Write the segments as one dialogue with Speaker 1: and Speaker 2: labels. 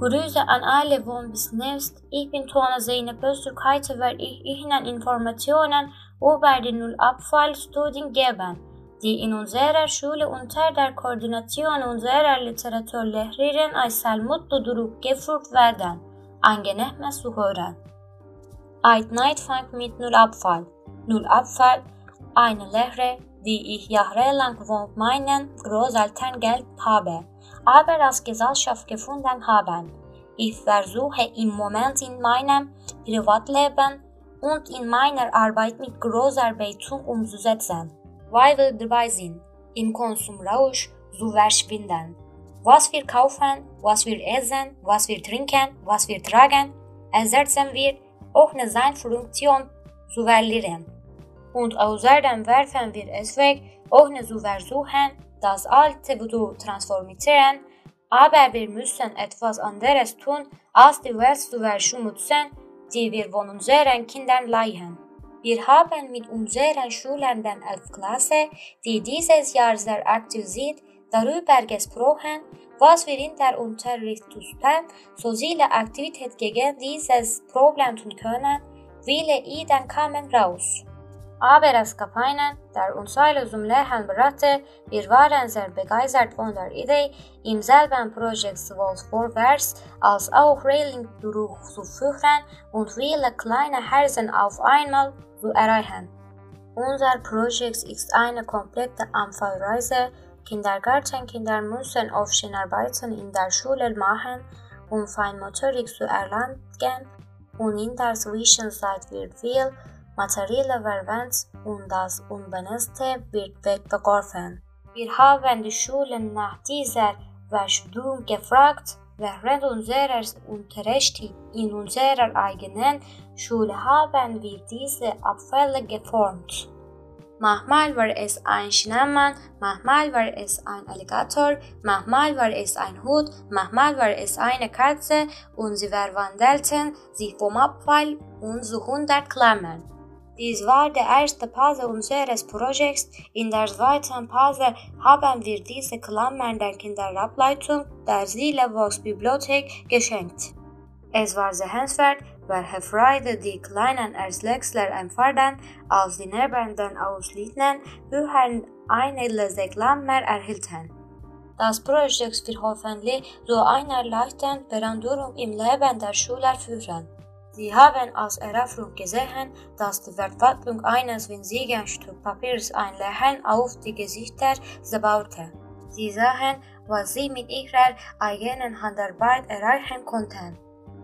Speaker 1: Grüße an alle, wo uns nehmst. Ich bin Tona Zeynep Öztürk. Heute werde ich Ihnen Informationen über die Nullabfallstudien geben, die in unserer Schule unter der Koordination unserer Literaturlehrerin Aysel Mutlu Duruk geführt werden. Angenehme Zuhörer. Ein Night fängt mit Nullabfall. Nullabfall, eine Lehre, die ich jahrelang von meinen Großeltern gelernt habe, aber als Gesellschaft gefunden haben. Ich versuche im Moment in meinem Privatleben und in meiner Arbeit mit Großarbeitung umzusetzen, weil wir dabei sind, im Konsumrausch zu verschwinden. Was wir kaufen, was wir essen, was wir trinken, was wir tragen, ersetzen wir, ohne seine Funktion zu verlieren. Und außerdem werfen wir es weg, ohne zu versuchen, das Alte zu transformieren, aber wir müssen etwas anderes tun, als die Welt zu verschmutzen, die wir von unseren Kindern leihen. Wir haben mit unseren Schülern der 11. Klasse, die dieses Jahr sehr aktiv sind, darüber gesprochen, was wir in der Unterrichtssystem soziale Aktivität gegen dieses Problem tun können. Viele Ideen kamen raus. Aber es gab einen, der uns alle zum Lernen brachte. Wir waren sehr begeistert von der Idee, im selben Projekt sowohl vorwärts als auch Railing durchzuführen und viele kleine Herzen auf einmal zu erreichen. Unser Projekt ist eine komplette Anfallreise. Kindergartenkinder müssen Aufscheinarbeiten in der Schule machen, um Feinmotorik zu erlangen und in der Zwischenzeit wird viel Materielle verwendet und das Unbenutzte wird weggeworfen. Wir haben die Schulen nach dieser Verschwendung gefragt. Während unseres Unterrichts in unserer eigenen Schule haben wir diese Abfälle geformt. Manchmal war es ein Schneemann, manchmal war es ein Alligator, manchmal war es ein Hut, manchmal war es eine Katze und sie verwandelten sich vom Abfall und zu 100 Klammern. Dies war die erste Phase unseres Projekts. In der zweiten Phase haben wir diese Klammern der Kinderableitung der Seelevox Bibliothek geschenkt. Es war sehenswert, welche Freude die kleinen Erstlexler empfanden, als die neben den ausliegenden Büchern eine Leseklammer erhielten. Das Projekt wird hoffentlich zu einer leichten Veränderung im Leben der Schüler führen. Sie haben als Eröffnung gesehen, dass die Verwandlung eines winzigen Stück Papiers ein Lächeln auf die Gesichter zauberte. Sie sahen, was sie mit ihrer eigenen Handarbeit erreichen konnten.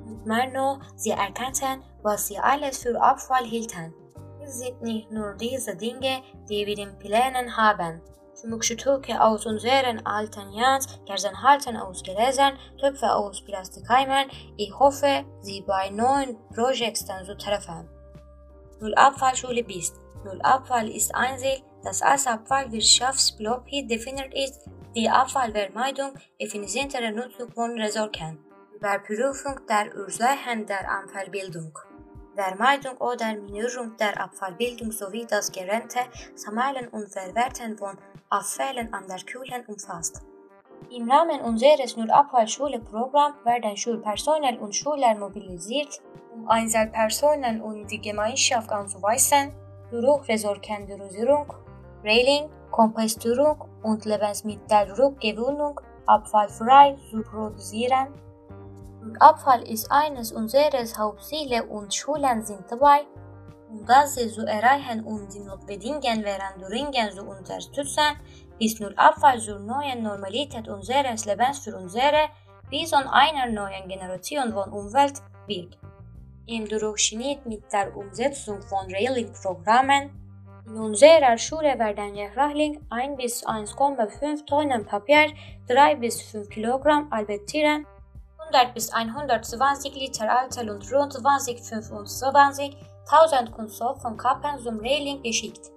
Speaker 1: Und mehr noch, sie erkannten, was sie alles für Abfall hielten. Es sind nicht nur diese Dinge, die wir in Plänen haben. Schmuckstücke aus unseren alten Jans, Kerzenhalten aus Gläsern, Töpfe aus Plastikheimern. Ich hoffe, Sie bei neuen Projekten zu treffen. Nullabfallschule bist. Nullabfall ist ein Ziel, das als Abfallwirtschaftsblock definiert ist, die Abfallvermeidung, effizientere Nutzung von Ressourcen, Überprüfung der Ursachen der Abfallbildung. Vermeidung oder Minierung der Abfallbildung sowie das gerechte Sammeln und Verwerten von Abfällen an der Kühlen umfasst. Im Rahmen unseres Nullabfallschule-Programms werden Schulpersonal und Schüler mobilisiert, um Einzelpersonen und die Gemeinschaft anzuweisen, durch Ressourcendosierung, Railing, Kompostierung und Lebensmittelrückgewinnung abfallfrei zu produzieren Abfall ist eines unserer Hauptziele und Schulen sind dabei, das zu erreichen und die notwendigen Veränderungen zu unterstützen, ist nur Abfall zur neuen Normalität unseres Lebens für unsere Vision einer neuen Generation von Umwelt wird. Im Durchschnitt mit der Umsetzung von Railing-Programmen in unserer Schule werden jährlich 1 bis 1,5 Tonnen Papier, 3 bis 5 Kilogramm Albetieren 100 bis 120 Liter Alkohol und rund 20 25.000 Kunststoff von Kappen zum Reling geschickt.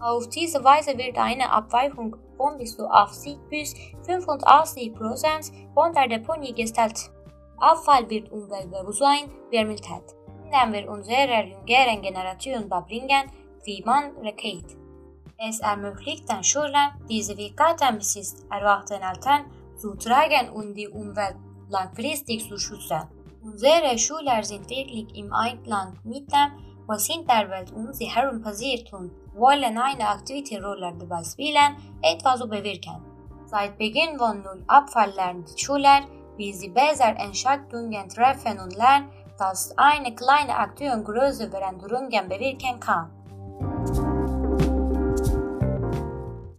Speaker 1: Auf diese Weise wird eine Abweichung von bis zu 80 bis 85 Prozent von der Deponie gestellt. Abfall wird Umweltbewusstsein vermittelt, indem wir unserer jüngeren Generation beibringen, wie man recycelt. Es ermöglicht den Schülern, diese Fähigkeiten bis erwachsenen Eltern zu tragen und die Umwelt langfristig zu schützen. Unsere Schüler sind wirklich im Einklang mit dem, was in der Welt um sie herum passiert und wollen eine aktive Rolle dabei spielen, etwas bewirken. Seit Beginn von Null Abfall lernen die Schüler, wie sie besser Entscheidungen treffen und lernen, dass eine kleine Aktion größere Veränderungen.